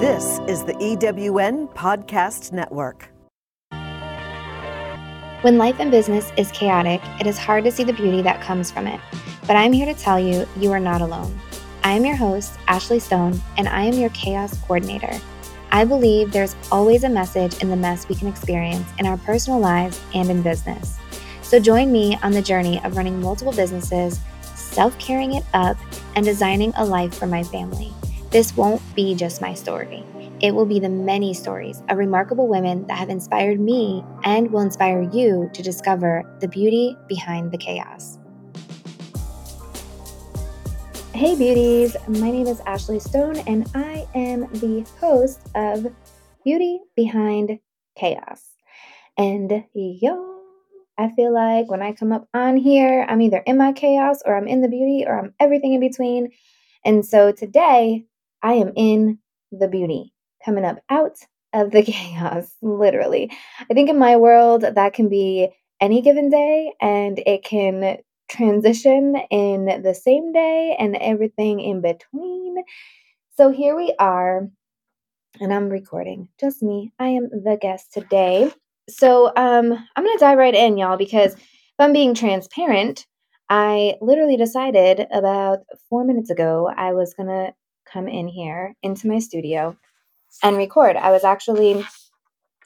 This is the EWN Podcast Network. When life and business is chaotic, it is hard to see the beauty that comes from it. But I'm here to tell you, you are not alone. I am your host, Ashley Stone, and I am your chaos coordinator. I believe there's always a message in the mess we can experience in our personal lives and in business. So join me on the journey of running multiple businesses, self caring it up, and designing a life for my family. This won't be just my story. It will be the many stories of remarkable women that have inspired me and will inspire you to discover the beauty behind the chaos. Hey, beauties. My name is Ashley Stone, and I am the host of Beauty Behind Chaos. And yo, I feel like when I come up on here, I'm either in my chaos or I'm in the beauty or I'm everything in between. And so today, I am in the beauty, coming up out of the chaos, literally. I think in my world, that can be any given day and it can transition in the same day and everything in between. So here we are, and I'm recording. Just me. I am the guest today. So um, I'm gonna dive right in, y'all, because if I'm being transparent, I literally decided about four minutes ago I was gonna come in here into my studio and record. I was actually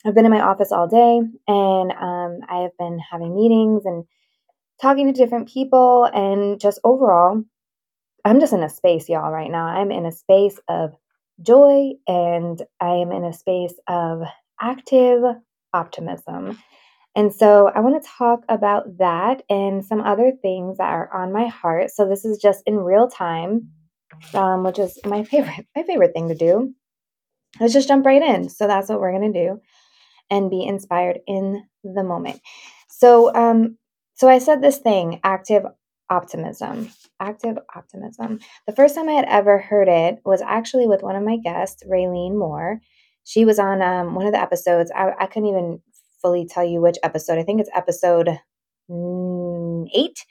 I've been in my office all day, and um, I have been having meetings and talking to different people and just overall, I'm just in a space, y'all, right now. I'm in a space of joy and I am in a space of active optimism. And so I want to talk about that and some other things that are on my heart. So this is just in real time, um, which is my favorite, my favorite thing to do. Let's just jump right in. So that's what we're gonna do and be inspired in the moment. So um, so I said this thing, active optimism. Active optimism. The first time I had ever heard it was actually with one of my guests, Raylene Moore. She was on um, one of the episodes. I, I couldn't even fully tell you which episode. I think it's episode mm, eight.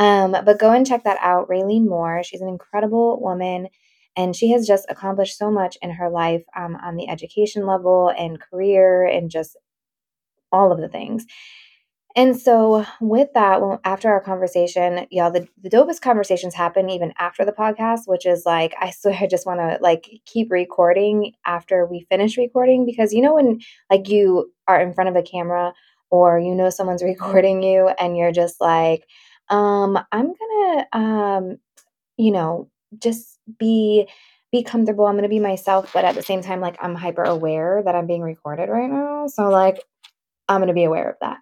Um, but go and check that out. Raylene Moore. She's an incredible woman. And she has just accomplished so much in her life um, on the education level and career and just all of the things. And so, with that, well, after our conversation, y'all, the, the dopest conversations happen even after the podcast, which is like, I swear, I just want to like keep recording after we finish recording because you know, when like you are in front of a camera or you know someone's recording you and you're just like, um, I'm gonna, um, you know, just be be comfortable. I'm to be myself, but at the same time, like I'm hyper aware that I'm being recorded right now. So, like, I'm to be aware of that.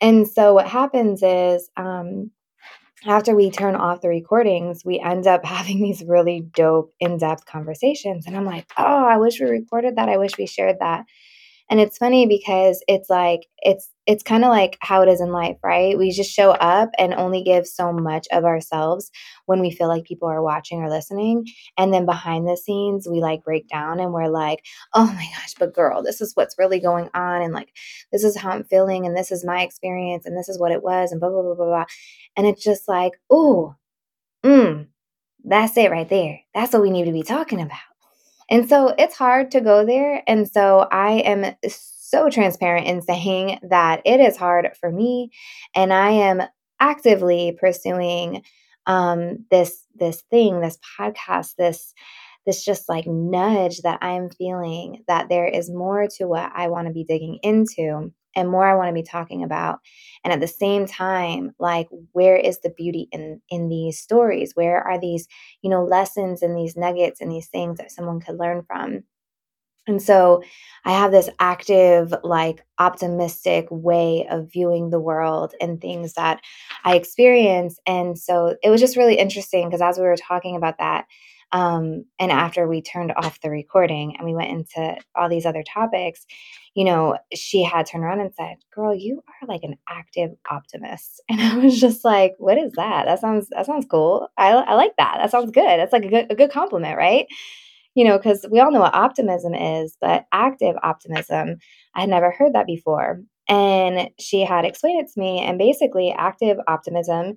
And so what happens is, um, after we turn off the recordings, we end up having these really dope, in depth conversations. And I'm like, oh, I wish we recorded that. I wish we shared that. And it's funny because it's like, it's, it's kind of like how it is in life, right? We just show up and only give so much of ourselves when we feel like people are watching or listening. And then behind the scenes, we like break down and we're like, oh my gosh, but girl, this is what's really going on. And like, this is how I'm feeling. And this is my experience. And this is what it was. And blah, blah, blah, blah, blah. And it's just like, ooh, mm, that's it right there. That's what we need to be talking about. And so it's hard to go there. And so I am so transparent in saying that it is hard for me. And I am actively pursuing um, this this thing, this podcast, this this just like nudge that I'm feeling that there is more to what I want to be digging into and more I want to be talking about. And at the same time, like where is the beauty in in these stories? Where are these, you know, lessons and these nuggets and these things that someone could learn from? And so I have this active, like optimistic way of viewing the world and things that I experience. And so it was just really interesting because as we were talking about that, um, and after we turned off the recording and we went into all these other topics, you know, she had turned around and said, "Girl, you are like an active optimist." And I was just like, "What is that? That sounds that sounds cool. I, I like that. That sounds good. That's like a good a good compliment, right?" You know, because we all know what optimism is, but active optimism, I had never heard that before. And she had explained it to me. And basically, active optimism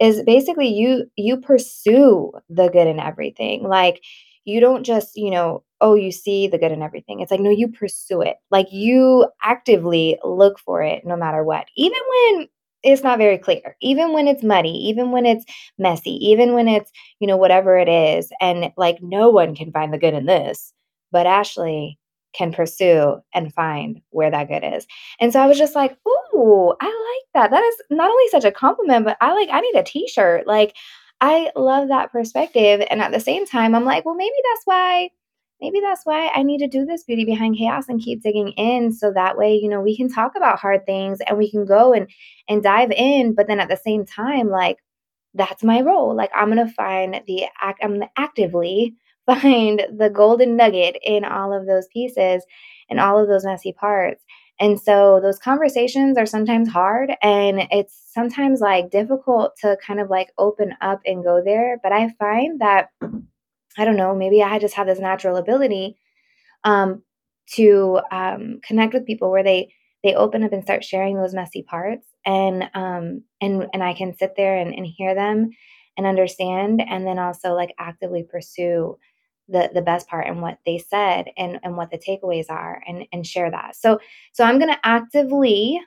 is basically you you pursue the good in everything like you don't just you know oh, you see the good in everything. It's like, no, you pursue it. Like you actively look for it no matter what. Even when it's not very clear, even when it's muddy, even when it's messy, even when it's, you know, whatever it is. And like no one can find the good in this, but Ashley can pursue and find where that good is. And so I was just like, ooh, I like that. That is not only such a compliment, but I like, I need a t shirt. Like, I love that perspective. And at the same time, I'm like, well, maybe that's why maybe that's why I need to do this beauty behind chaos and keep digging in so that way, you know, we can talk about hard things and we can go and and dive in, but then at the same time like that's my role. Like I'm going to find the act I'm actively find the golden nugget in all of those pieces and all of those messy parts. And so those conversations are sometimes hard and it's sometimes like difficult to kind of like open up and go there, but I find that I don't know, maybe I just have this natural ability um, to um, connect with people where they they open up and start sharing those messy parts, and um, and and I can sit there and, and hear them and understand, and then also like actively pursue the the best part and what they said and and what the takeaways are, and and share that. So so I'm gonna actively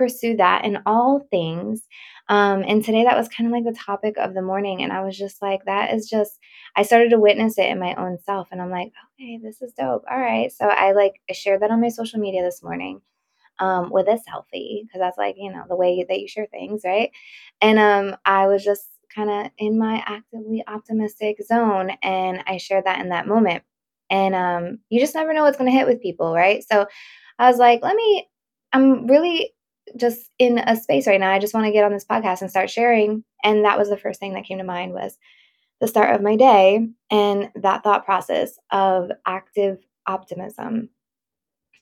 pursue that in all things. Um, and today that was kind of like the topic of the morning. And I was just like, that is just, I started to witness it in my own self. And I'm like, okay, this is dope. All right. So I like, I shared that on my social media this morning. Um, with a selfie because that's like you know the way that you share things right and um i was just kind of in my actively optimistic zone and i shared that in that moment and um you just never know what's going to hit with people right so i was like let me i'm really just in a space right now. I just want to get on this podcast and start sharing. And that was the first thing that came to mind was the start of my day and that thought process of active optimism.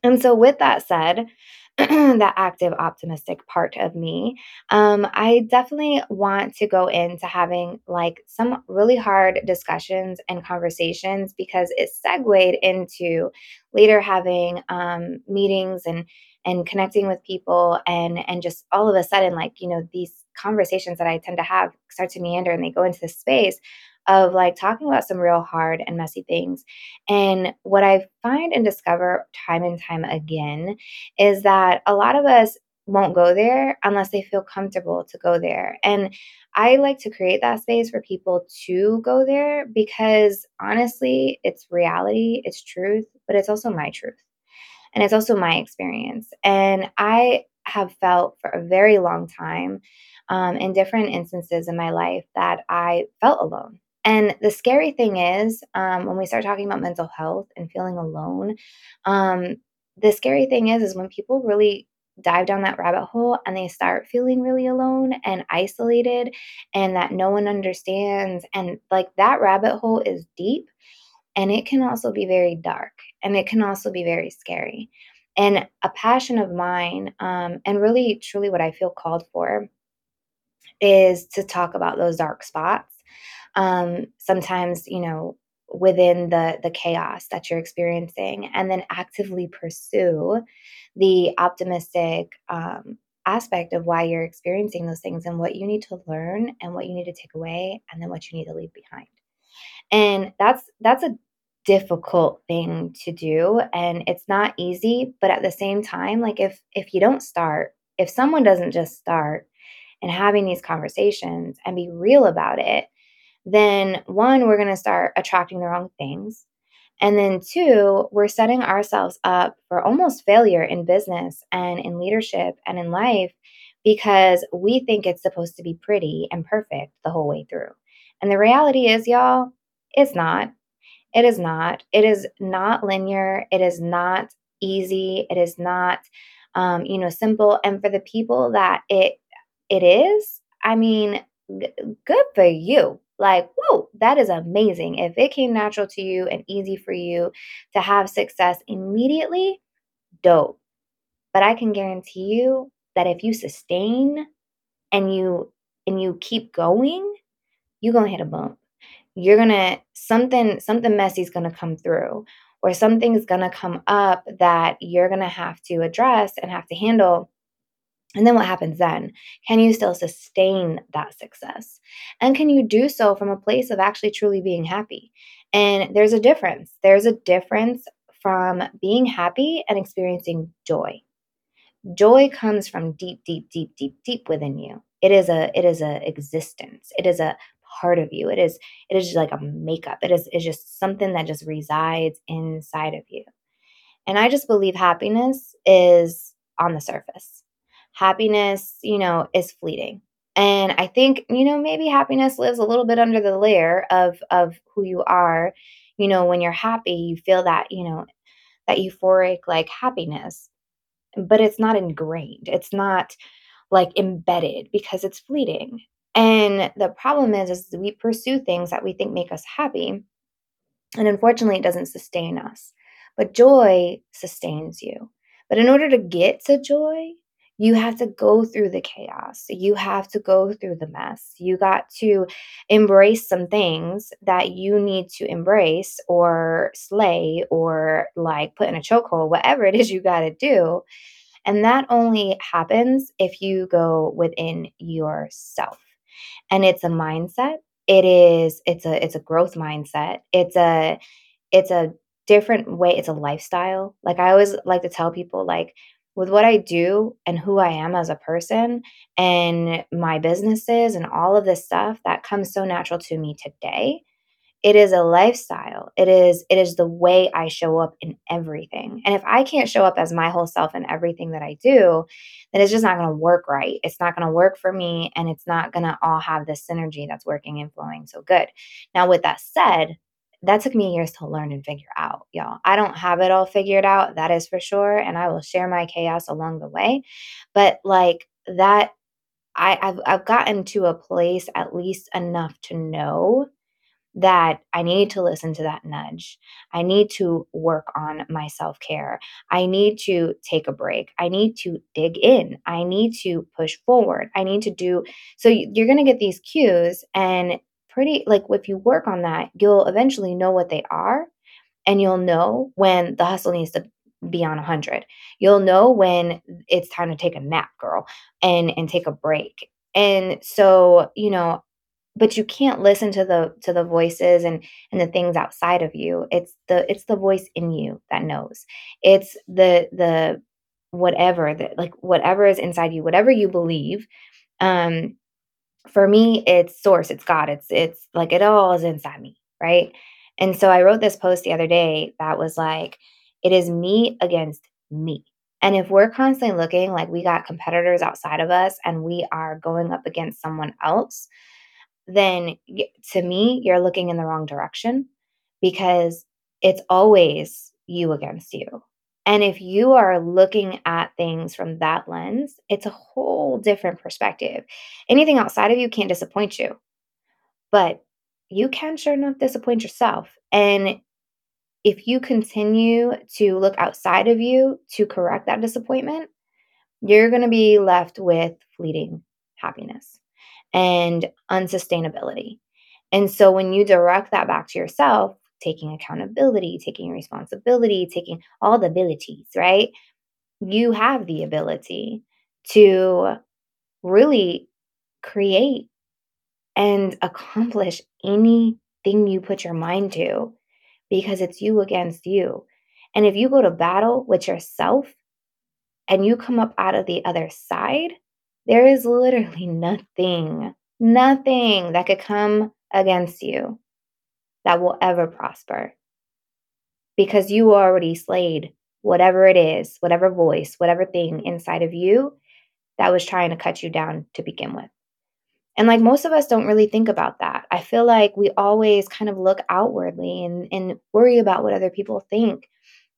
And so, with that said, that active optimistic part of me, um, I definitely want to go into having like some really hard discussions and conversations because it segued into later having um, meetings and and connecting with people and and just all of a sudden like you know these conversations that I tend to have start to meander and they go into this space of like talking about some real hard and messy things. And what I find and discover time and time again is that a lot of us won't go there unless they feel comfortable to go there. And I like to create that space for people to go there because honestly, it's reality, it's truth, but it's also my truth. And it's also my experience. And I have felt for a very long time um, in different instances in my life that I felt alone. And the scary thing is, um, when we start talking about mental health and feeling alone, um, the scary thing is, is when people really dive down that rabbit hole and they start feeling really alone and isolated and that no one understands. And like that rabbit hole is deep and it can also be very dark and it can also be very scary. And a passion of mine, um, and really truly what I feel called for, is to talk about those dark spots. Um, sometimes, you know, within the the chaos that you're experiencing, and then actively pursue the optimistic um, aspect of why you're experiencing those things and what you need to learn and what you need to take away, and then what you need to leave behind. And that's that's a difficult thing to do and it's not easy but at the same time like if if you don't start if someone doesn't just start and having these conversations and be real about it then one we're going to start attracting the wrong things and then two we're setting ourselves up for almost failure in business and in leadership and in life because we think it's supposed to be pretty and perfect the whole way through and the reality is y'all it's not it is not. It is not linear. It is not easy. It is not, um, you know, simple. And for the people that it it is, I mean, g- good for you. Like, whoa, that is amazing. If it came natural to you and easy for you to have success immediately, dope. But I can guarantee you that if you sustain and you and you keep going, you're gonna hit a bump you're gonna something something messy is gonna come through or something's gonna come up that you're gonna have to address and have to handle and then what happens then? Can you still sustain that success? And can you do so from a place of actually truly being happy? And there's a difference. There's a difference from being happy and experiencing joy. Joy comes from deep, deep, deep, deep, deep within you. It is a it is a existence. It is a part of you. It is it is just like a makeup. It is it's just something that just resides inside of you. And I just believe happiness is on the surface. Happiness, you know, is fleeting. And I think, you know, maybe happiness lives a little bit under the layer of of who you are. You know, when you're happy, you feel that, you know, that euphoric like happiness. But it's not ingrained. It's not like embedded because it's fleeting. And the problem is is we pursue things that we think make us happy. And unfortunately, it doesn't sustain us. But joy sustains you. But in order to get to joy, you have to go through the chaos. You have to go through the mess. You got to embrace some things that you need to embrace or slay or like put in a chokehold, whatever it is you got to do. And that only happens if you go within yourself. And it's a mindset. It is it's a it's a growth mindset. It's a it's a different way, it's a lifestyle. Like I always like to tell people like with what I do and who I am as a person and my businesses and all of this stuff that comes so natural to me today. It is a lifestyle. It is it is the way I show up in everything. And if I can't show up as my whole self in everything that I do, then it's just not going to work right. It's not going to work for me and it's not going to all have this synergy that's working and flowing so good. Now with that said, that took me years to learn and figure out, y'all. I don't have it all figured out, that is for sure. And I will share my chaos along the way. But like that, I, I've, I've gotten to a place at least enough to know that I need to listen to that nudge. I need to work on my self care. I need to take a break. I need to dig in. I need to push forward. I need to do so. You're going to get these cues, and pretty like if you work on that, you'll eventually know what they are and you'll know when the hustle needs to be on 100. You'll know when it's time to take a nap, girl, and and take a break. And so, you know, but you can't listen to the to the voices and and the things outside of you. It's the it's the voice in you that knows. It's the the whatever that like whatever is inside you, whatever you believe, um for me it's source it's god it's it's like it all is inside me right and so i wrote this post the other day that was like it is me against me and if we're constantly looking like we got competitors outside of us and we are going up against someone else then to me you're looking in the wrong direction because it's always you against you and if you are looking at things from that lens, it's a whole different perspective. Anything outside of you can't disappoint you, but you can sure enough disappoint yourself. And if you continue to look outside of you to correct that disappointment, you're going to be left with fleeting happiness and unsustainability. And so when you direct that back to yourself, taking accountability, taking responsibility, taking all the abilities, right? You have the ability to really create and accomplish anything you put your mind to because it's you against you. And if you go to battle with yourself and you come up out of the other side, there is literally nothing, nothing that could come against you that will ever prosper because you already slayed whatever it is, whatever voice, whatever thing inside of you that was trying to cut you down to begin with. And like most of us don't really think about that. I feel like we always kind of look outwardly and, and worry about what other people think.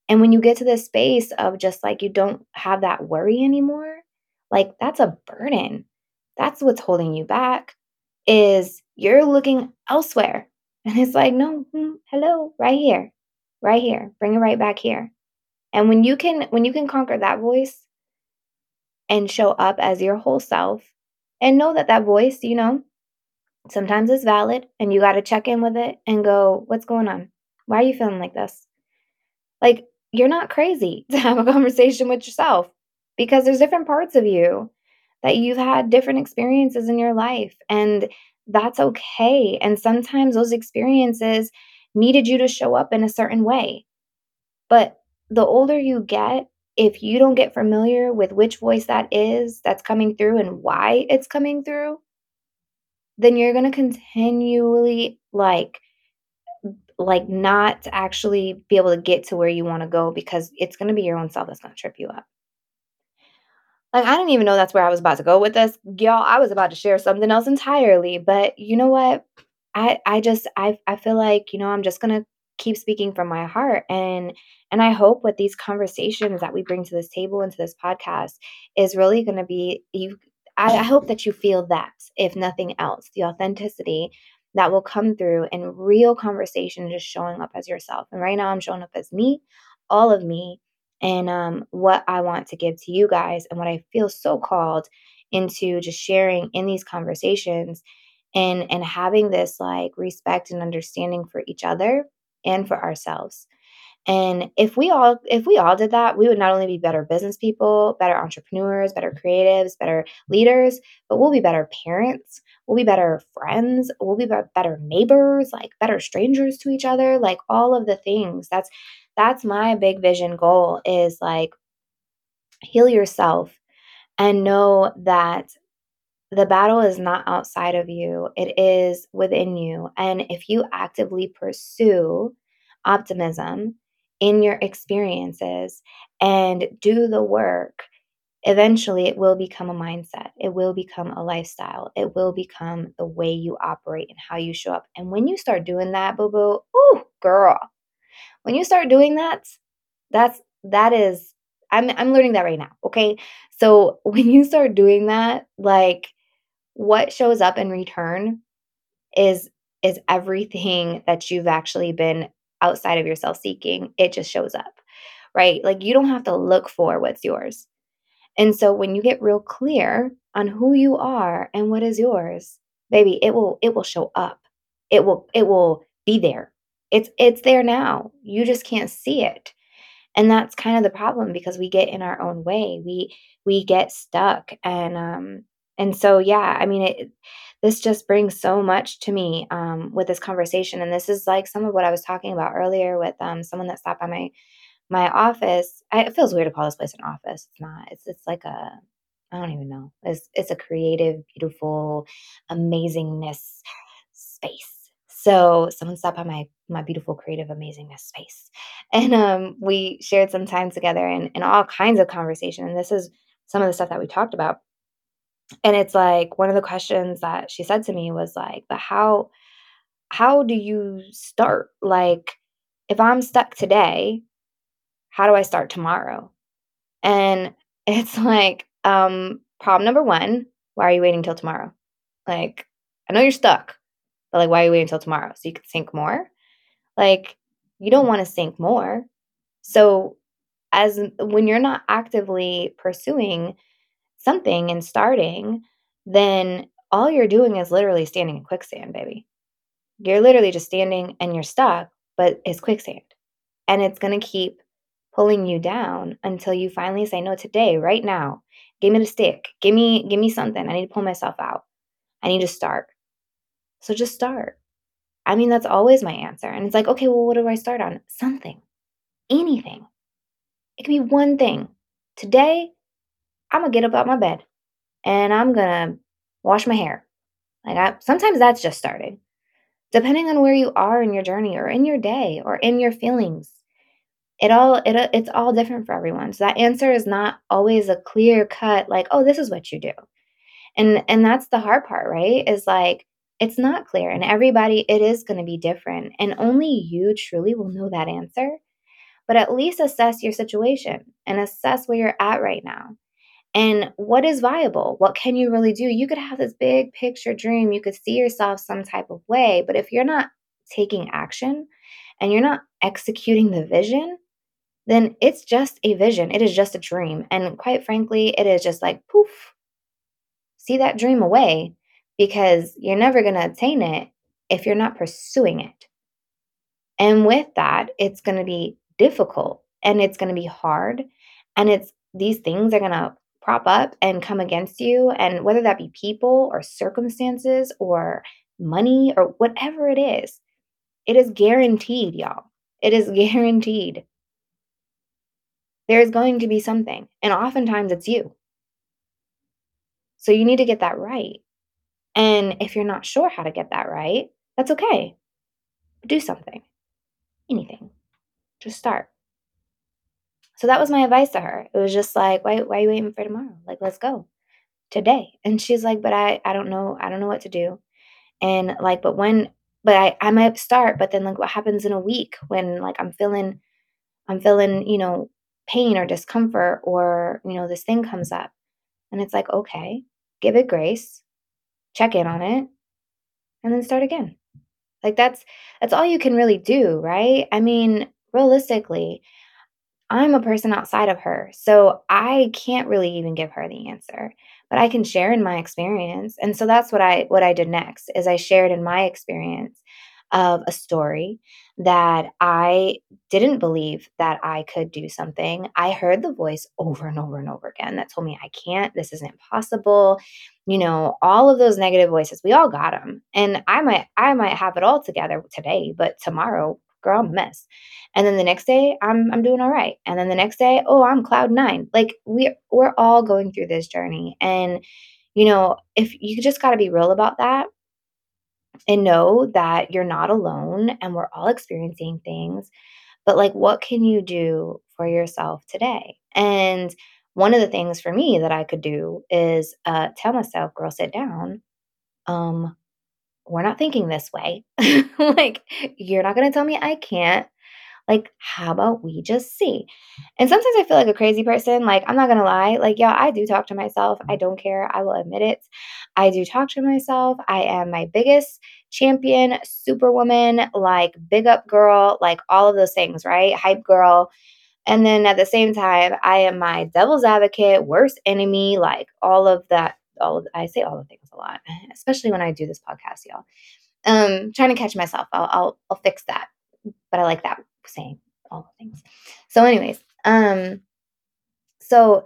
And when you get to this space of just like you don't have that worry anymore, like that's a burden. That's what's holding you back is you're looking elsewhere and it's like, no, mm, hello, right here, right here, bring it right back here. And when you can, when you can conquer that voice and show up as your whole self and know that that voice, you know, sometimes is valid and you got to check in with it and go, what's going on? Why are you feeling like this? Like, you're not crazy to have a conversation with yourself because there's different parts of you that you've had different experiences in your life. And that's okay. And sometimes those experiences needed you to show up in a certain way. But the older you get, if you don't get familiar with which voice that is that's coming through and why it's coming through, then you're going to continually like like not actually be able to get to where you want to go because it's going to be your own self that's going to trip you up. Like I didn't even know that's where I was about to go with this. Y'all, I was about to share something else entirely, but you know what? I I just I I feel like, you know, I'm just to keep speaking from my heart and and I hope with these conversations that we bring to this table and to this podcast is really to be you I, I hope that you feel that, if nothing else, the authenticity that will come through in real conversation, just showing up as yourself. And right now, I'm showing up as me, all of me, and um, what I want to give to you guys, and what I feel so called into just sharing in these conversations and and having this like respect and understanding for each other and for ourselves and if we all if we all did that, we would not only be better business people, better entrepreneurs, better creatives, better leaders, but we'll be better parents, we'll be better friends, we'll be better neighbors, like better strangers to each other, like all of the things. That's that's my big vision goal is like heal yourself and know that the battle is not outside of you, it is within you. And if you actively pursue optimism in your experiences and do the work, eventually it will become a mindset. It will become a lifestyle. It will become the way you operate and how you show up. And when you start doing that, boo boo, ooh, girl, when you start doing that, that's that is I'm I'm learning that right now, okay? So when you start doing that, like what shows up in return is is everything that you've actually been outside of yourself seeking, it just shows up, right? Like you don't have to look for what's yours. And so when you get real clear on who you are and what is yours, baby, it will it will show up. It will it will be there. It's it's there now. You just can't see it. And that's kind of the problem because we get in our own way. We we get stuck and um and so yeah, I mean it this just brings so much to me um, with this conversation. And this is like some of what I was talking about earlier with um, someone that stopped by my my office. I, it feels weird to call this place an office. It's not. It's it's like a I don't even know. It's it's a creative, beautiful, amazingness space. So someone stopped by my my beautiful, creative, amazingness space, and um, we shared some time together and, and all kinds of conversation. And this is some of the stuff that we talked about and it's like one of the questions that she said to me was like, "But how how do you start? Like if I'm stuck today, how do I start tomorrow?" And it's like um problem number 1, why are you waiting till tomorrow? Like I know you're stuck, but like why are you waiting until tomorrow so you can sink more? Like you don't want to sink more. So as when you're not actively pursuing something and starting, then all you're doing is literally standing in quicksand, baby. You're literally just standing and you're stuck, but it's quicksand. And it's going to keep pulling you down until you finally say no today, right now. Give me the stick. Give me give me something. I need to pull myself out. I need to start. So just start. I mean, that's always my answer. And it's like, okay, well, what do I start on? Something. Anything. It could be one thing. Today, I'm gonna get up out of my bed and I'm gonna wash my hair. Like I sometimes that's just starting. Depending on where you are in your journey or in your day or in your feelings. It all it it's all different for everyone. So that answer is not always a clear cut like, "Oh, this is what you do." And and that's the hard part, right? Is like it's not clear and everybody it is going to be different and only you truly will know that answer. But at least assess your situation and assess where you're at right now and what is viable? What can you really do? You could have this big picture dream, you could see yourself some type of way, but if you're not taking action and you're not executing the vision, then it's just a vision. It is just a dream. And quite frankly, it is just like poof, see that dream away because you're never going to attain it if you're not pursuing it. And with that, it's going to be difficult and it's going to be hard and it's these things are going to prop up and come against you, and whether that be people or circumstances or money or whatever it is, It is guaranteed, y'all. It is guaranteed. There's going to be something, and oftentimes it's you. So you need to get that right. And if you're not sure how to get that right, that's okay. Do something, anything. Just start. So that was my advice to her. It was just like, why, why are you waiting for tomorrow? Like, let's go today. And she's like, but I, I don't know. I don't know what to do. And like, but when, but I, I might start, but then like what happens in a week when like I'm feeling, I'm feeling, you know, pain or discomfort or, you know, this thing comes up. And it's like, okay, give it grace, check in on it, and then start again. Like that's that's all you can really do, right? I mean, realistically, I'm a person outside of her. So I can't really even give her the answer, but I can share in my experience. And so that's what I what I did next is I shared in my experience of a story that I didn't believe that I could do something. I heard the voice over and over and over again that told me I can't, this isn't possible. You know, all of those negative voices, we all got them. And I might I might have it all together today, but tomorrow, girl, I'm a mess. And then the next day, I'm I'm doing all right. And then the next day, oh, I'm cloud 9. Like we we're all going through this journey and you know, if you just got to be real about that and know that you're not alone and we're all experiencing things. But like, what can you do for yourself today? And one of the things for me that I could do is uh, tell myself, girl, sit down. Um, we're not thinking this way. like, you're not going to tell me I can't. Like, how about we just see? And sometimes I feel like a crazy person. Like, I'm not gonna lie. Like, yeah, I do talk to myself. I don't care. I will admit it. I do talk to myself. I am my biggest champion, superwoman, like big up girl, like all of those things, right? Hype girl. And then at the same time, I am my devil's advocate, worst enemy, like all of that. All of, I say all the things a lot, especially when I do this podcast, y'all. Um, trying to catch myself. I'll, I'll, I'll fix that. But I like that saying all the things. So, anyways, um, so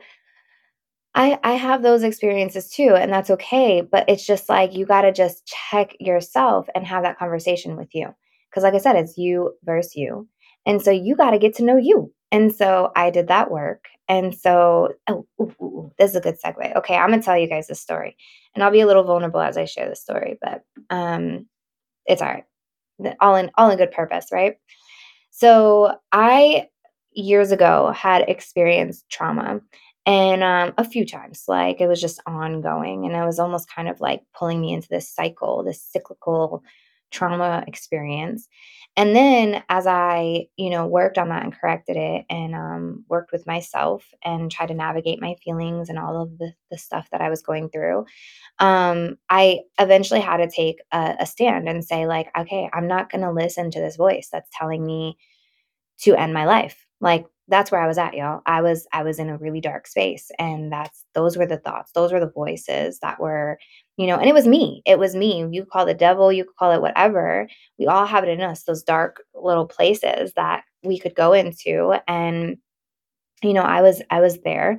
I I have those experiences too, and that's okay. But it's just like you got to just check yourself and have that conversation with you, because like I said, it's you versus you, and so you got to get to know you. And so I did that work. And so, oh, ooh, ooh, ooh, this is a good segue. Okay, I'm gonna tell you guys this story, and I'll be a little vulnerable as I share this story, but um, it's all right. All in all in good purpose, right? So I years ago had experienced trauma and um, a few times like it was just ongoing and it was almost kind of like pulling me into this cycle this cyclical trauma experience. And then as i you know worked on that and corrected it and um, worked with myself and tried to navigate my feelings and all of the, the stuff that i was going through um, i eventually had to take a, a stand and say like okay i'm not going to listen to this voice that's telling me to end my life. Like that's where i was at y'all. I was i was in a really dark space and that's those were the thoughts. Those were the voices that were you know and it was me. It was me. You call the devil you call it whatever. We all have it in us those dark little places that we could go into and you know i was i was there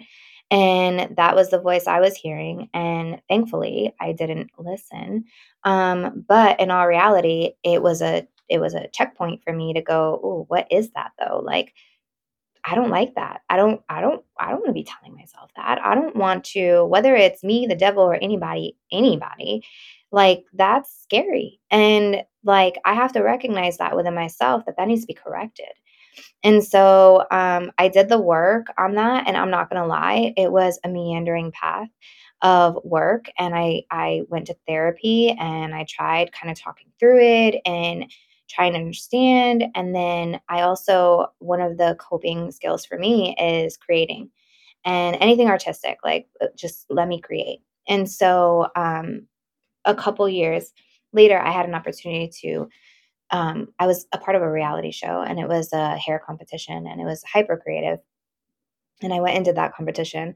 and that was the voice i was hearing and thankfully i didn't listen. Um, but in all reality it was a it was a checkpoint for me to go oh what is that though? Like I don't like that. I don't I don't I don't want to be telling myself that. I don't want to whether it's me, the devil or anybody anybody. Like that's scary. And like I have to recognize that within myself that that needs to be corrected. And so um, I did the work on that, and I'm not gonna lie, it was a meandering path of work. And I I went to therapy and I tried kind of talking through it and trying to understand. And then I also, one of the coping skills for me is creating and anything artistic, like uh, just let me create. And so um, a couple years later, I had an opportunity to. Um, I was a part of a reality show and it was a hair competition and it was hyper creative. And I went into that competition.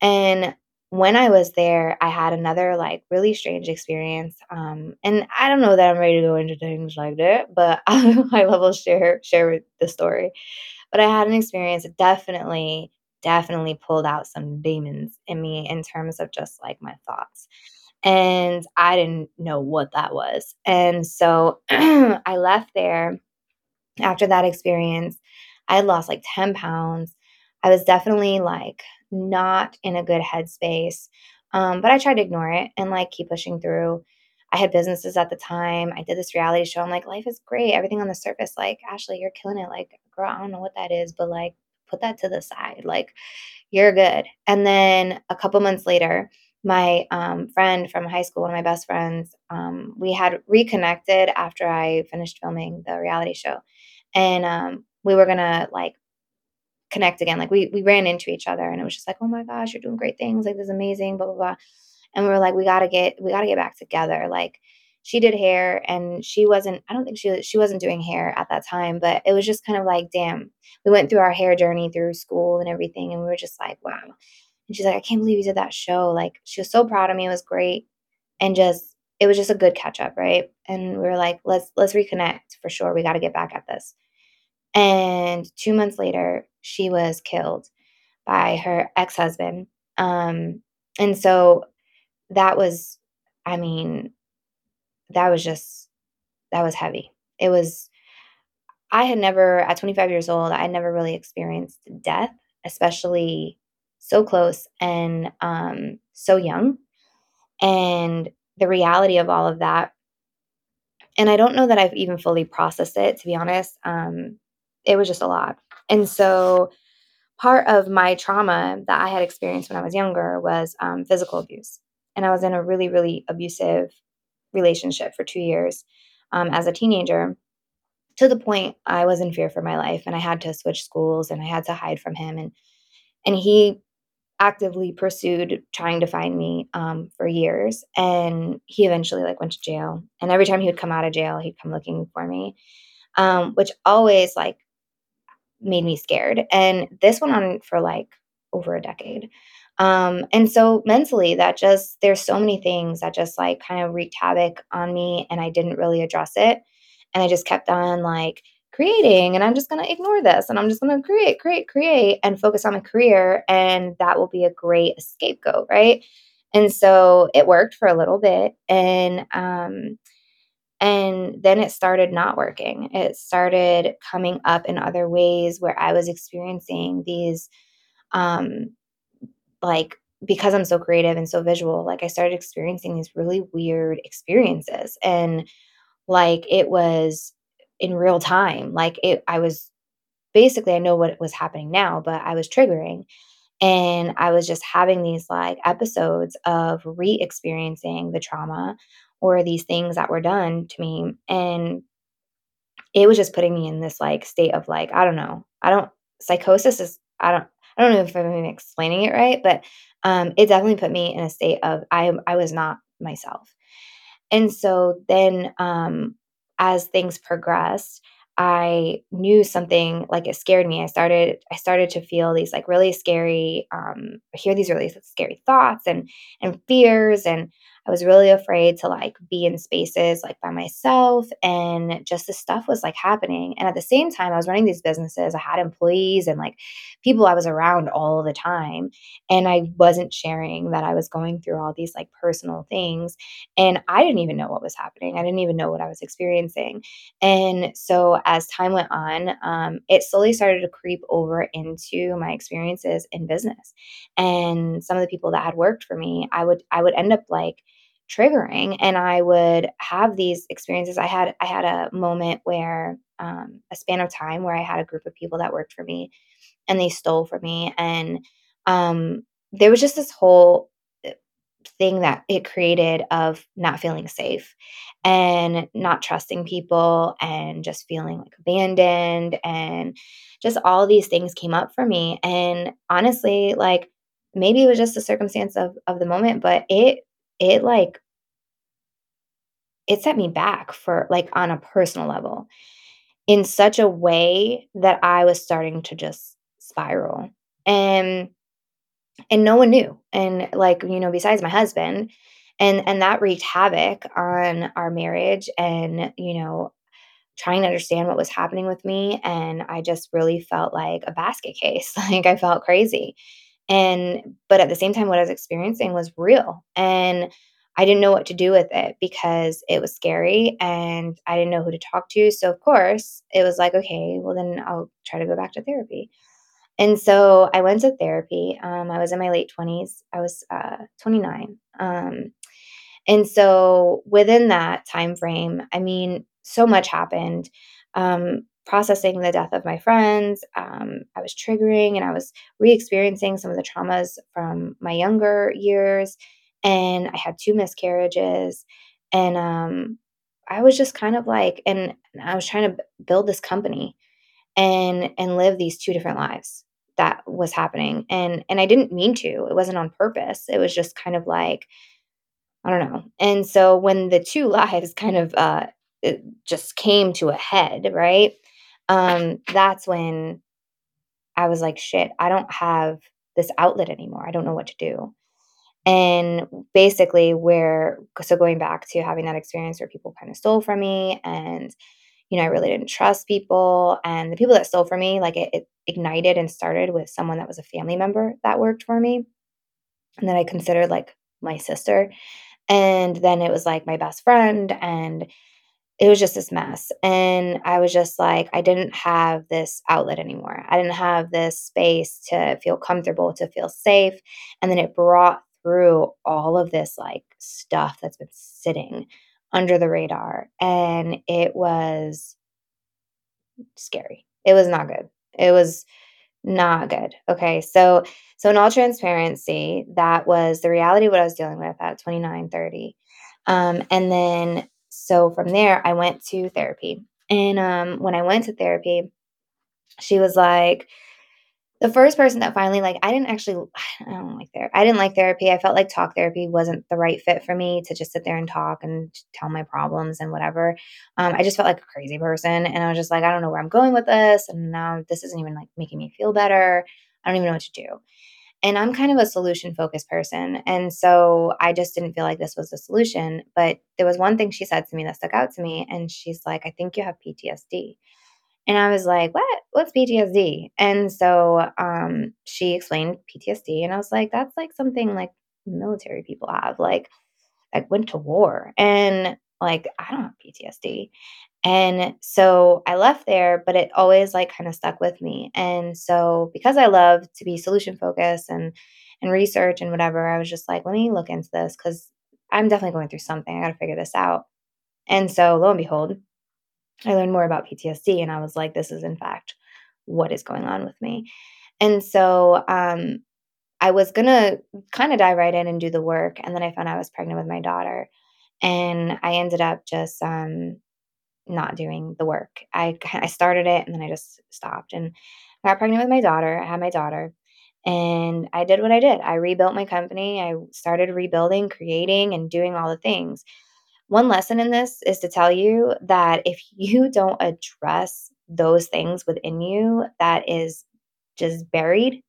And when I was there, I had another like really strange experience. Um, and I don't know that I'm ready to go into things like that, but I'll level share share the story. But I had an experience that definitely, definitely pulled out some demons in me in terms of just like my thoughts. And I didn't know what that was. And so I left there after that experience. I had lost like 10 pounds. I was definitely like not in a good headspace. Um, but I tried to ignore it and like keep pushing through. I had businesses at the time. I did this reality show. I'm like, life is great. Everything on the surface, like, Ashley, you're killing it. Like, girl, I don't know what that is, but like, put that to the side. Like, you're good. And then a couple months later, my um, friend from high school, one of my best friends, um, we had reconnected after I finished filming the reality show. And um, we were going to like connect again. Like we we ran into each other and it was just like, oh my gosh, you're doing great things. Like this is amazing, blah, blah, blah. And we were like, we gotta get we gotta get back together. Like she did hair and she wasn't I don't think she she wasn't doing hair at that time, but it was just kind of like, damn. We went through our hair journey through school and everything, and we were just like, wow. And she's like, I can't believe you did that show. Like she was so proud of me. It was great. And just it was just a good catch up, right? And we were like, let's let's reconnect for sure. We got to get back at this. And two months later, she was killed by her ex husband. Um, and so that was, I mean, that was just, that was heavy. It was, I had never, at 25 years old, I had never really experienced death, especially so close and um, so young. And the reality of all of that. And I don't know that I've even fully processed it, to be honest. Um, it was just a lot. And so part of my trauma that I had experienced when I was younger was um, physical abuse. And I was in a really, really abusive relationship for two years um, as a teenager to the point I was in fear for my life and I had to switch schools and I had to hide from him. And, and he actively pursued trying to find me um, for years and he eventually like went to jail and every time he would come out of jail he'd come looking for me um, which always like made me scared. And this went on for like over a decade. Um, and so mentally, that just, there's so many things that just like kind of wreaked havoc on me and I didn't really address it. And I just kept on like creating and I'm just going to ignore this and I'm just going to create, create, create and focus on my career. And that will be a great scapegoat. Right. And so it worked for a little bit. And, um, and then it started not working. It started coming up in other ways where I was experiencing these, um, like, because I'm so creative and so visual, like, I started experiencing these really weird experiences. And, like, it was in real time. Like, it, I was basically, I know what was happening now, but I was triggering. And I was just having these like episodes of re experiencing the trauma or these things that were done to me and it was just putting me in this like state of like i don't know i don't psychosis is i don't i don't know if i'm explaining it right but um it definitely put me in a state of i i was not myself and so then um as things progressed I knew something like it scared me. I started I started to feel these like really scary um hear these really scary thoughts and and fears and I was really afraid to like be in spaces like by myself and just this stuff was like happening. And at the same time, I was running these businesses. I had employees and like people I was around all the time. And I wasn't sharing that I was going through all these like personal things. And I didn't even know what was happening. I didn't even know what I was experiencing. And so as time went on, um, it slowly started to creep over into my experiences in business. And some of the people that had worked for me, I would I would end up like triggering and i would have these experiences. I had i had a moment where um, a span of time where i had a group of people that worked for me and they stole from me and um, there was just this whole uh, thing that it created of not feeling safe and not trusting people and just feeling like abandoned and just all these things came up for me and honestly like maybe it was just a circumstance of of the moment but it it like it set me back for like on a personal level in such a way that I was starting to just spiral. And and no one knew. And like, you know, besides my husband, and and that wreaked havoc on our marriage and, you know, trying to understand what was happening with me and I just really felt like a basket case. Like I felt crazy. And but at the same time what I was experiencing was real. And I didn't know what to do with it because it was scary and I didn't know who to talk to. So, of course, it was like, okay, well, then I'll try to go back to therapy. And so I went to therapy. Um, I was in my late 20s, I was uh, 29. Um, and so within that time frame, I mean, so much happened. Um, processing the death of my friends, um, I was triggering and I was re experiencing some of the traumas from my younger years and I had two miscarriages and um I was just kind of like and I was trying to build this company and and live these two different lives that was happening and and I didn't mean to it wasn't on purpose it was just kind of like I don't know and so when the two lives kind of uh it just came to a head right um that's when I was like shit I don't have this outlet anymore I don't know what to do and basically, where, so going back to having that experience where people kind of stole from me and, you know, I really didn't trust people. And the people that stole from me, like it, it ignited and started with someone that was a family member that worked for me and that I considered like my sister. And then it was like my best friend. And it was just this mess. And I was just like, I didn't have this outlet anymore. I didn't have this space to feel comfortable, to feel safe. And then it brought through all of this like stuff that's been sitting under the radar and it was scary. It was not good. It was not good. Okay. So so in all transparency, that was the reality of what I was dealing with at 29, 30. Um, and then so from there I went to therapy. And um when I went to therapy, she was like, the first person that finally like I didn't actually I don't like therapy. I didn't like therapy. I felt like talk therapy wasn't the right fit for me to just sit there and talk and tell my problems and whatever. Um, I just felt like a crazy person, and I was just like, I don't know where I'm going with this, and now this isn't even like making me feel better. I don't even know what to do. And I'm kind of a solution focused person. And so I just didn't feel like this was the solution. But there was one thing she said to me that stuck out to me. And she's like, I think you have PTSD. And I was like, what? What's PTSD? And so um, she explained PTSD. And I was like, that's like something like military people have, like, like went to war. And like, I don't have PTSD. And so I left there, but it always like kind of stuck with me. And so because I love to be solution focused and and research and whatever, I was just like, let me look into this because I'm definitely going through something. I got to figure this out. And so lo and behold, I learned more about PTSD and I was like, this is in fact what is going on with me. And so um, I was going to kind of dive right in and do the work. And then I found I was pregnant with my daughter. And I ended up just um, not doing the work. I, I started it and then I just stopped. And got pregnant with my daughter. I had my daughter. And I did what I did. I rebuilt my company. I started rebuilding, creating, and doing all the things. One lesson in this is to tell you that if you don't address those things within you that is just buried,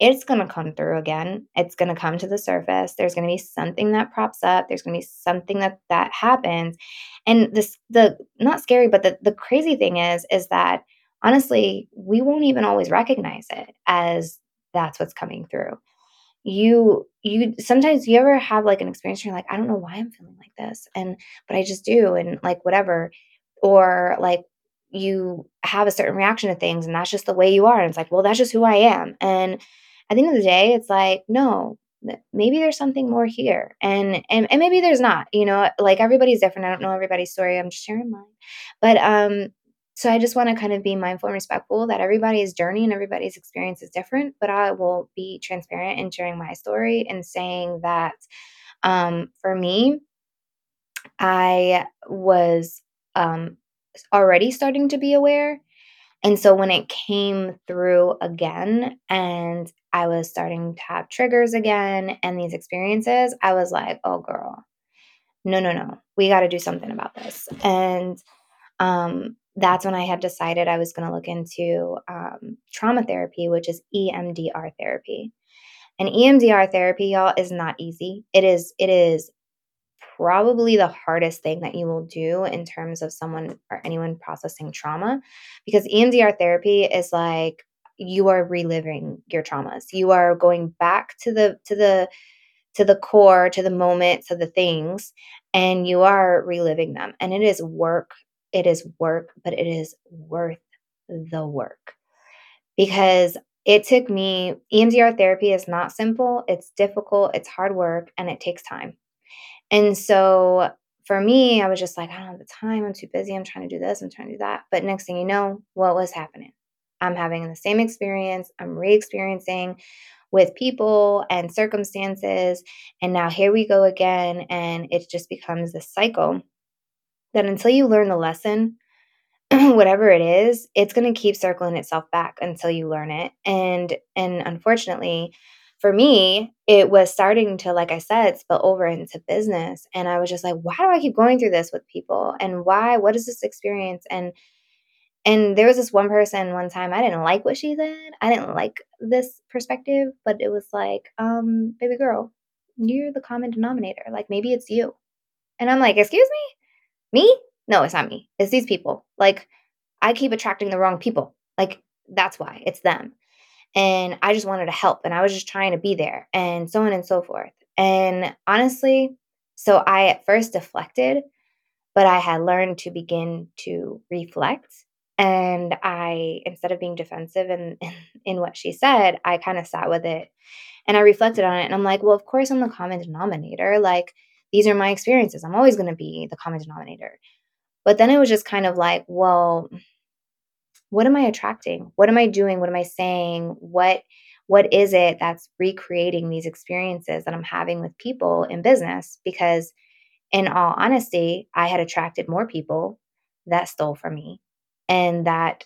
it's going to come through again. It's going to come to the surface. There's going to be something that props up. There's going to be something that that happens. And this the not scary, but the the crazy thing is is that honestly, we won't even always recognize it as that's what's coming through you you sometimes you ever have like an experience you're like i don't know why i'm feeling like this and but i just do and like whatever or like you have a certain reaction to things and that's just the way you are and it's like well that's just who i am and at the end of the day it's like no maybe there's something more here. And and, and maybe there's not you know like everybody's different. I don't know everybody's story. I'm just sharing mine. But um so I just want to kind of be mindful and respectful that everybody's journey and everybody's experience is different, but I will be transparent in sharing my story and saying that um, for me, I was um, already starting to be aware. And so when it came through again and I was starting to have triggers again and these experiences, I was like, oh, girl, no, no, no, we got to do something about this. And um, that's when I had decided I was going to look into um, trauma therapy, which is EMDR therapy. And EMDR therapy, y'all, is not easy. It is. It is probably the hardest thing that you will do in terms of someone or anyone processing trauma, because EMDR therapy is like you are reliving your traumas. You are going back to the to the to the core, to the moment, to the things, and you are reliving them. And it is work. It is work, but it is worth the work because it took me, EMDR therapy is not simple, it's difficult, it's hard work, and it takes time. And so for me, I was just like, I don't have the time. I'm too busy. I'm trying to do this. I'm trying to do that. But next thing you know, what was happening? I'm having the same experience. I'm re experiencing with people and circumstances. And now here we go again. And it just becomes this cycle that until you learn the lesson, whatever it is, it's going to keep circling itself back until you learn it. And and unfortunately, for me, it was starting to, like I said, spill over into business. And I was just like, why do I keep going through this with people? And why? What is this experience? And and there was this one person one time I didn't like what she said. I didn't like this perspective, but it was like, um, baby girl, you're the common denominator. Like maybe it's you. And I'm like, excuse me? Me? No, it's not me. It's these people. Like I keep attracting the wrong people. Like that's why. It's them. And I just wanted to help and I was just trying to be there and so on and so forth. And honestly, so I at first deflected, but I had learned to begin to reflect and I, instead of being defensive in, in, what she said, I kind of sat with it and I reflected on it. And I'm like, well, of course, I'm the common denominator. Like, these are my experiences. I'm always going to be the common denominator. But then it was just kind of like, well, what am I attracting? What am I doing? What am I saying? What what is it that's recreating these experiences that I'm having with people in business? Because in all honesty, I had attracted more people that stole from me and that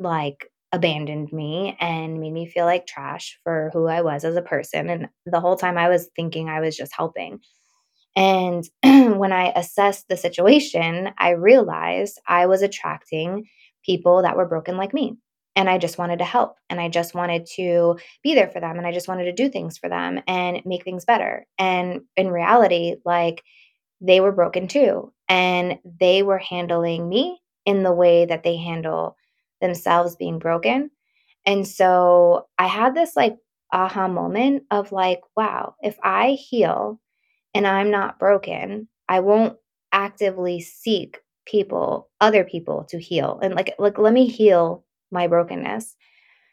like abandoned me and made me feel like trash for who I was as a person. And the whole time I was thinking I was just helping. And when I assessed the situation, I realized I was attracting people that were broken like me. And I just wanted to help and I just wanted to be there for them and I just wanted to do things for them and make things better. And in reality, like they were broken too. And they were handling me in the way that they handle themselves being broken. And so I had this like aha moment of like, wow, if I heal and I'm not broken, I won't actively seek people, other people to heal. And like like let me heal my brokenness.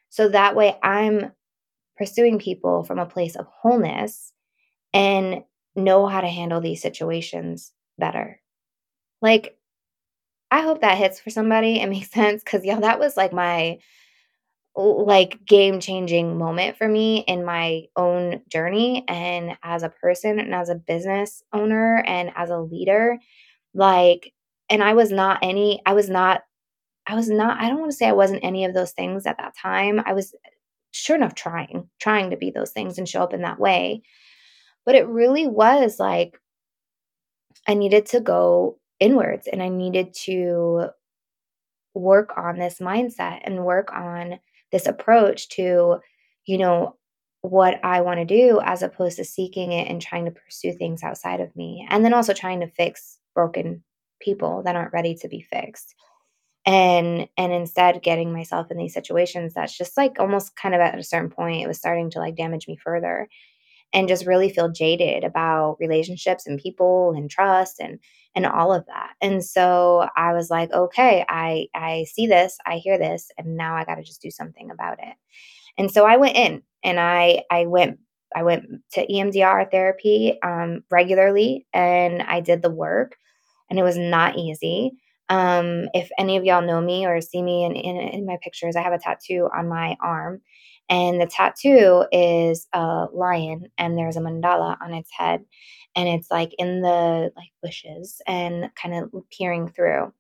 So that way I'm pursuing people from a place of wholeness and know how to handle these situations better. Like I hope that hits for somebody and makes sense because, yeah, that was like my like game changing moment for me in my own journey and as a person and as a business owner and as a leader. Like, and I was not any, I was not, I was not, I don't want to say I wasn't any of those things at that time. I was sure enough trying, trying to be those things and show up in that way. But it really was like, I needed to go inwards and I needed to work on this mindset and work on this approach to, you know, what I want to do as opposed to seeking it and trying to pursue things outside of me. And then also trying to fix broken people that aren't ready to be fixed. And and instead getting myself in these situations that's just like almost kind of at a certain point it was starting to like damage me further and just really feel jaded about relationships and people and trust and and all of that. And so I was like, okay, I I see this, I hear this, and now I got to just do something about it. And so I went in and I I went I went to EMDR therapy um, regularly and I did the work and it was not easy. Um, if any of y'all know me or see me in, in, in my pictures, I have a tattoo on my arm and the tattoo is a lion and there's a mandala on its head and it's like in the like bushes and kind of peering through.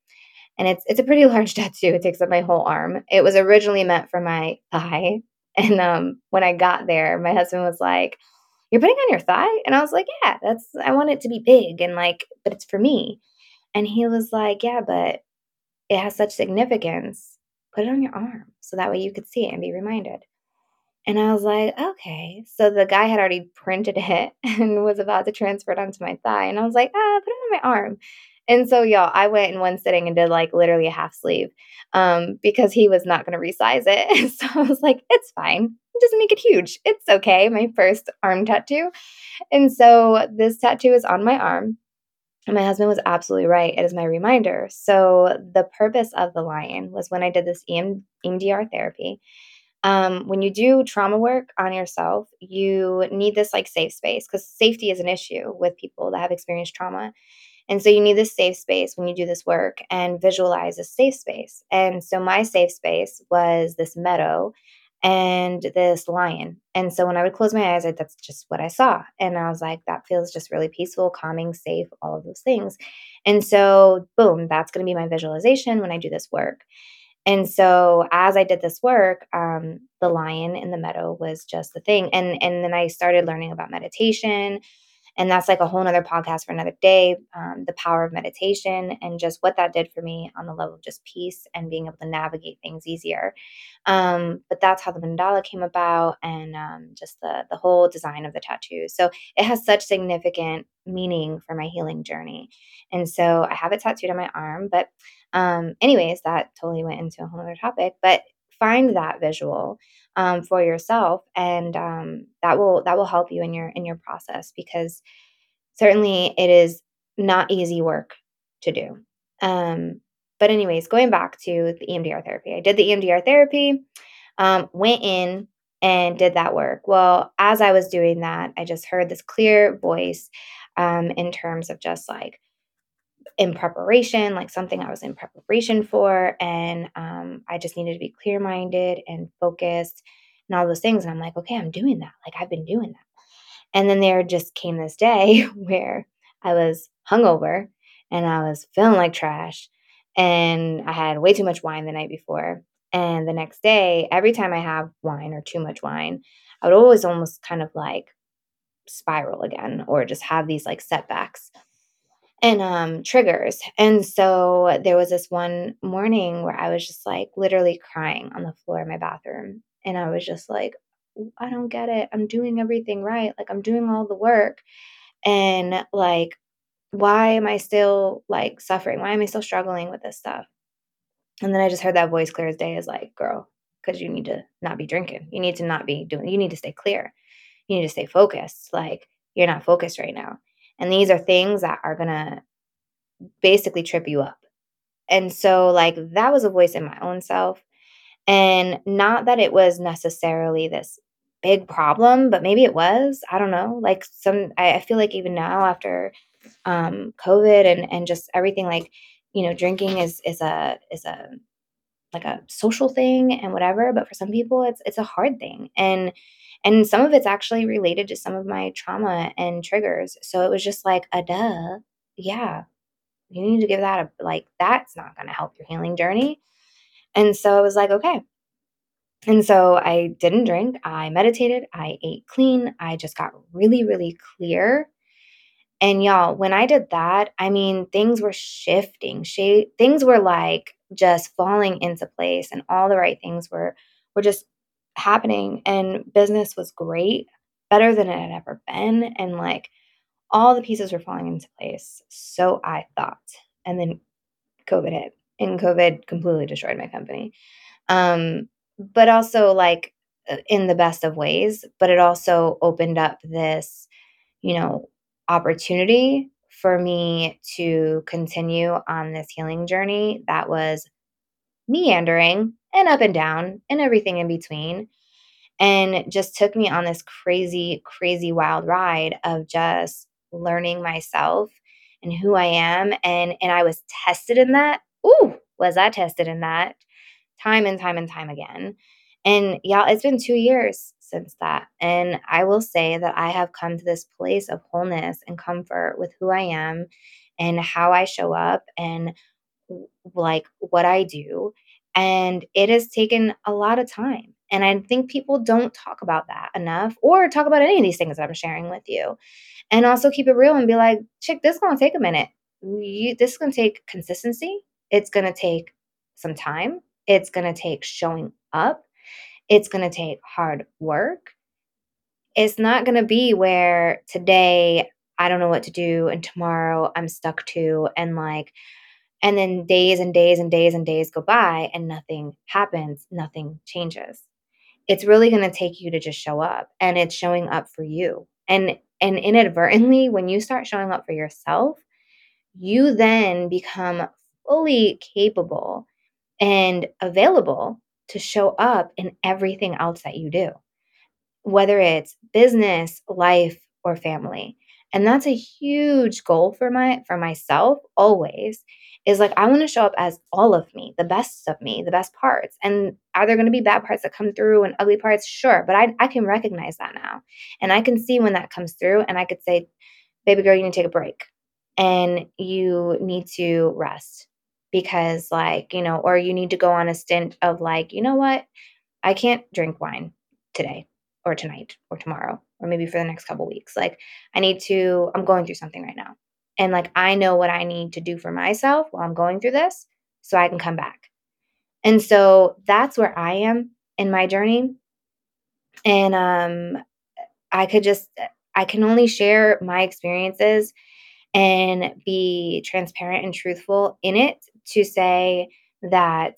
And it's it's a pretty large tattoo it takes up my whole arm. It was originally meant for my thigh and um when i got there my husband was like you're putting on your thigh? And i was like yeah that's i want it to be big and like but it's for me. And he was like yeah but it has such significance. Put it on your arm so that way you could see it and be reminded and I was like, okay. So the guy had already printed it and was about to transfer it onto my thigh. And I was like, ah, put it on my arm. And so, y'all, I went in one sitting and did like literally a half sleeve um, because he was not going to resize it. so I was like, it's fine. just make it huge. It's okay. My first arm tattoo. And so this tattoo is on my arm. And my husband was absolutely right. It is my reminder. So the purpose of the lion was when I did this EM, EMDR therapy. Um, when you do trauma work on yourself, you need this like safe space because safety is an issue with people that have experienced trauma. And so you need this safe space when you do this work and visualize a safe space. And so my safe space was this meadow and this lion. And so when I would close my eyes, I, that's just what I saw. And I was like, that feels just really peaceful, calming, safe, all of those things. And so, boom, that's going to be my visualization when I do this work. And so as I did this work, um, the lion in the meadow was just the thing. And and then I started learning about meditation and that's like a whole nother podcast for another day um, the power of meditation and just what that did for me on the level of just peace and being able to navigate things easier. Um, but that's how the mandala came about and um, just the the whole design of the tattoo. So it has such significant meaning for my healing journey. And so i have it tattooed on my arm but um, anyways that totally went into a whole other topic. But find that visual um, for yourself and um, that will that will help you in your in your process because certainly it is not easy work to do. Um, but anyways going back to the emdr therapy i did the emdr therapy um, went in and did that work. Well as i was doing that i just heard this clear voice um, in terms of just like in preparation, like something I was in preparation for. And um, I just needed to be clear minded and focused and all those things. And I'm like, okay, I'm doing that. Like I've been doing that. And then there just came this day where I was hungover and I was feeling like trash. And I had way too much wine the night before. And the next day, every time I have wine or too much wine, I would always almost kind of like spiral again or just have these like setbacks and um triggers. And so there was this one morning where I was just like literally crying on the floor of my bathroom and I was just like I don't get it. I'm doing everything right. Like I'm doing all the work and like why am I still like suffering? Why am I still struggling with this stuff? And then I just heard that voice clear as day is like, girl, because you need to not be drinking. You need to not be doing, you need to stay clear. You need to stay focused. Like you're not focused right now. And these are things that are going to basically trip you up. And so, like, that was a voice in my own self. And not that it was necessarily this big problem, but maybe it was. I don't know. Like, some, I, I feel like even now after um, COVID and, and just everything, like, you know, drinking is, is a, is a, like a social thing and whatever but for some people it's it's a hard thing and and some of it's actually related to some of my trauma and triggers. So it was just like a duh. Yeah. You need to give that a like that's not going to help your healing journey. And so I was like, okay. And so I didn't drink. I meditated. I ate clean. I just got really, really clear. And y'all, when I did that, I mean, things were shifting. Sh- things were like just falling into place, and all the right things were were just happening and business was great, better than it had ever been. And like all the pieces were falling into place. So I thought. And then COVID hit and COVID completely destroyed my company. Um, but also like uh, in the best of ways, but it also opened up this, you know, opportunity for me to continue on this healing journey that was meandering and up and down and everything in between. And just took me on this crazy, crazy wild ride of just learning myself and who I am. And and I was tested in that. Ooh, was I tested in that time and time and time again. And y'all, it's been two years since that. And I will say that I have come to this place of wholeness and comfort with who I am and how I show up and like what I do. And it has taken a lot of time. And I think people don't talk about that enough or talk about any of these things that I'm sharing with you. And also keep it real and be like, chick, this is going to take a minute. You, this is going to take consistency. It's going to take some time. It's going to take showing up. It's going to take hard work. It's not going to be where today I don't know what to do and tomorrow I'm stuck to and like and then days and days and days and days go by and nothing happens, nothing changes. it's really going to take you to just show up and it's showing up for you. And and inadvertently when you start showing up for yourself, you then become fully capable and available to show up in everything else that you do. Whether it's business, life, or family. And that's a huge goal for my for myself always is like I want to show up as all of me, the best of me, the best parts. And are there going to be bad parts that come through and ugly parts? Sure, but I I can recognize that now. And I can see when that comes through and I could say, "Baby girl, you need to take a break." And you need to rest because like, you know, or you need to go on a stint of like, "You know what? I can't drink wine today or tonight or tomorrow or maybe for the next couple weeks. Like I need to I'm going through something right now. And like I know what I need to do for myself while I'm going through this so I can come back. And so that's where I am in my journey. And um I could just I can only share my experiences and be transparent and truthful in it to say that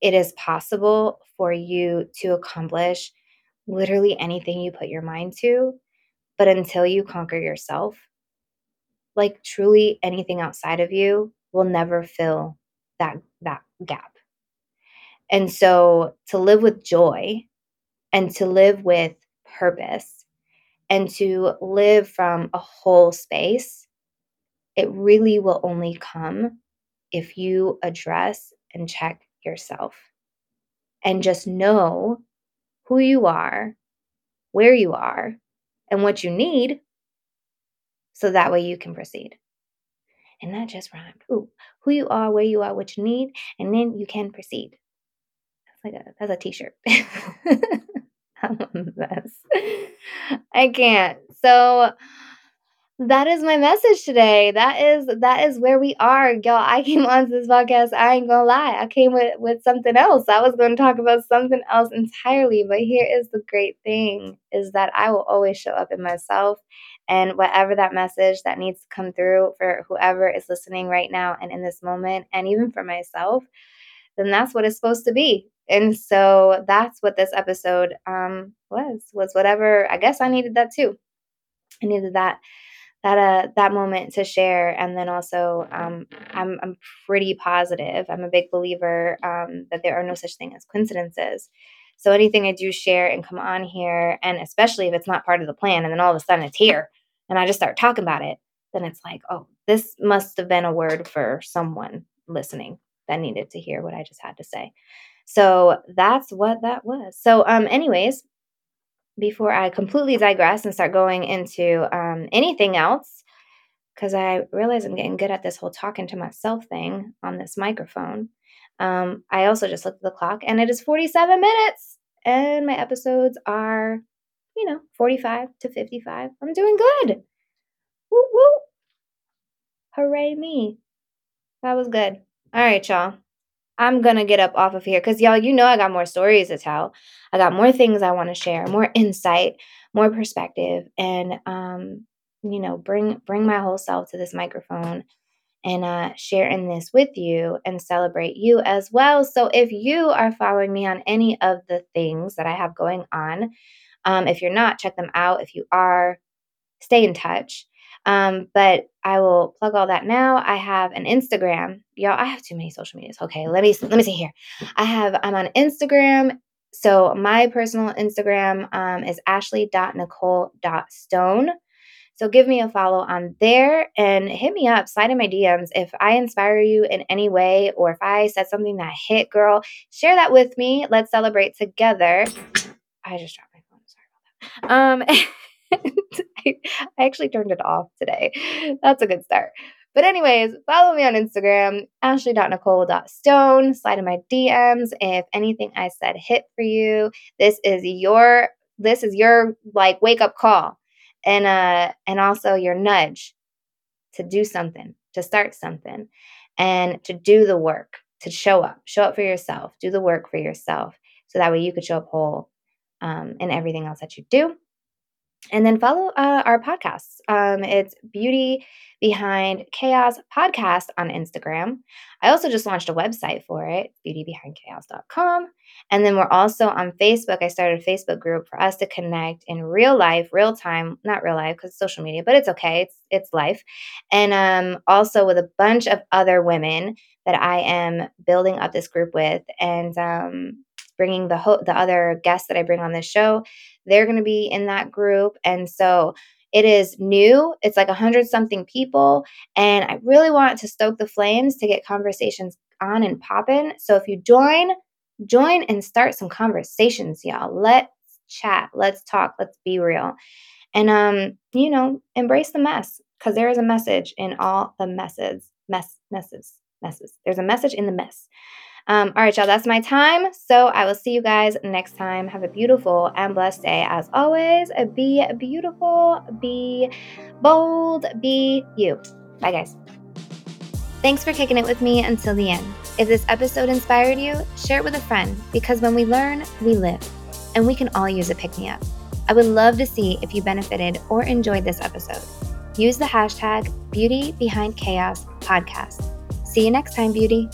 it is possible for you to accomplish literally anything you put your mind to. But until you conquer yourself, like truly anything outside of you will never fill that that gap. And so to live with joy and to live with purpose and to live from a whole space, it really will only come if you address and check yourself and just know who you are, where you are, and what you need so that way you can proceed. And that just rhymed. Ooh, who you are, where you are, what you need, and then you can proceed. That's like a that's a t-shirt. I'm a mess. I can't. So that is my message today. That is that is where we are, y'all. I came onto this podcast. I ain't gonna lie. I came with with something else. I was going to talk about something else entirely. But here is the great thing: is that I will always show up in myself, and whatever that message that needs to come through for whoever is listening right now and in this moment, and even for myself, then that's what it's supposed to be. And so that's what this episode um, was. Was whatever. I guess I needed that too. I needed that that uh that moment to share. And then also um, I'm, I'm pretty positive i'm a big believer um, that there are no such thing as coincidences. So anything i do share and come on here and especially if it's not part of the plan and then all of a sudden it's here and i just start talking about it then it's like oh this must have been a word for someone listening that needed to hear what i just had to say. So that's what that was. So um anyways before I completely digress and start going into um, anything else, because I realize I'm getting good at this whole talking to myself thing on this microphone. Um, I also just looked at the clock and it is 47 minutes, and my episodes are, you know, 45 to 55. I'm doing good. Woo woo. Hooray me. That was good. All right, y'all. I'm gonna get up off of here because y'all, you know, I got more stories to tell. I got more things I want to share, more insight, more perspective, and um, you know, bring bring my whole self to this microphone and uh, sharing this with you and celebrate you as well. So if you are following me on any of the things that I have going on, um, if you're not, check them out. If you are, stay in touch. Um, but I will plug all that now. I have an Instagram. Y'all, I have too many social medias. Okay, let me let me see here. I have I'm on Instagram. So my personal Instagram um, is ashley.nicole.stone. So give me a follow on there and hit me up, slide in my DMs. If I inspire you in any way or if I said something that hit, girl, share that with me. Let's celebrate together. I just dropped my phone. Sorry about that. Um I, I actually turned it off today. That's a good start. But anyways, follow me on Instagram, ashley.nicole.stone. Slide in my DMs if anything I said hit for you. This is your this is your like wake up call and uh and also your nudge to do something, to start something and to do the work, to show up, show up for yourself, do the work for yourself so that way you could show up whole um, in everything else that you do. And then follow uh, our podcasts. Um, it's Beauty Behind Chaos Podcast on Instagram. I also just launched a website for it, beautybehindchaos.com. And then we're also on Facebook. I started a Facebook group for us to connect in real life, real time, not real life because social media, but it's okay. It's it's life. And um, also with a bunch of other women that I am building up this group with and um, bringing the ho- the other guests that I bring on this show. They're going to be in that group. And so it is new. It's like a hundred something people. And I really want to stoke the flames to get conversations on and popping. So if you join, join and start some conversations, y'all. Let's chat. Let's talk. Let's be real. And um, you know, embrace the mess because there is a message in all the messes. Mess messes. Messes. There's a message in the mess. Um, all right, y'all, that's my time. So I will see you guys next time. Have a beautiful and blessed day. As always, be beautiful, be bold, be you. Bye, guys. Thanks for kicking it with me until the end. If this episode inspired you, share it with a friend because when we learn, we live, and we can all use a pick me up. I would love to see if you benefited or enjoyed this episode. Use the hashtag Beauty Behind Chaos Podcast. See you next time, Beauty.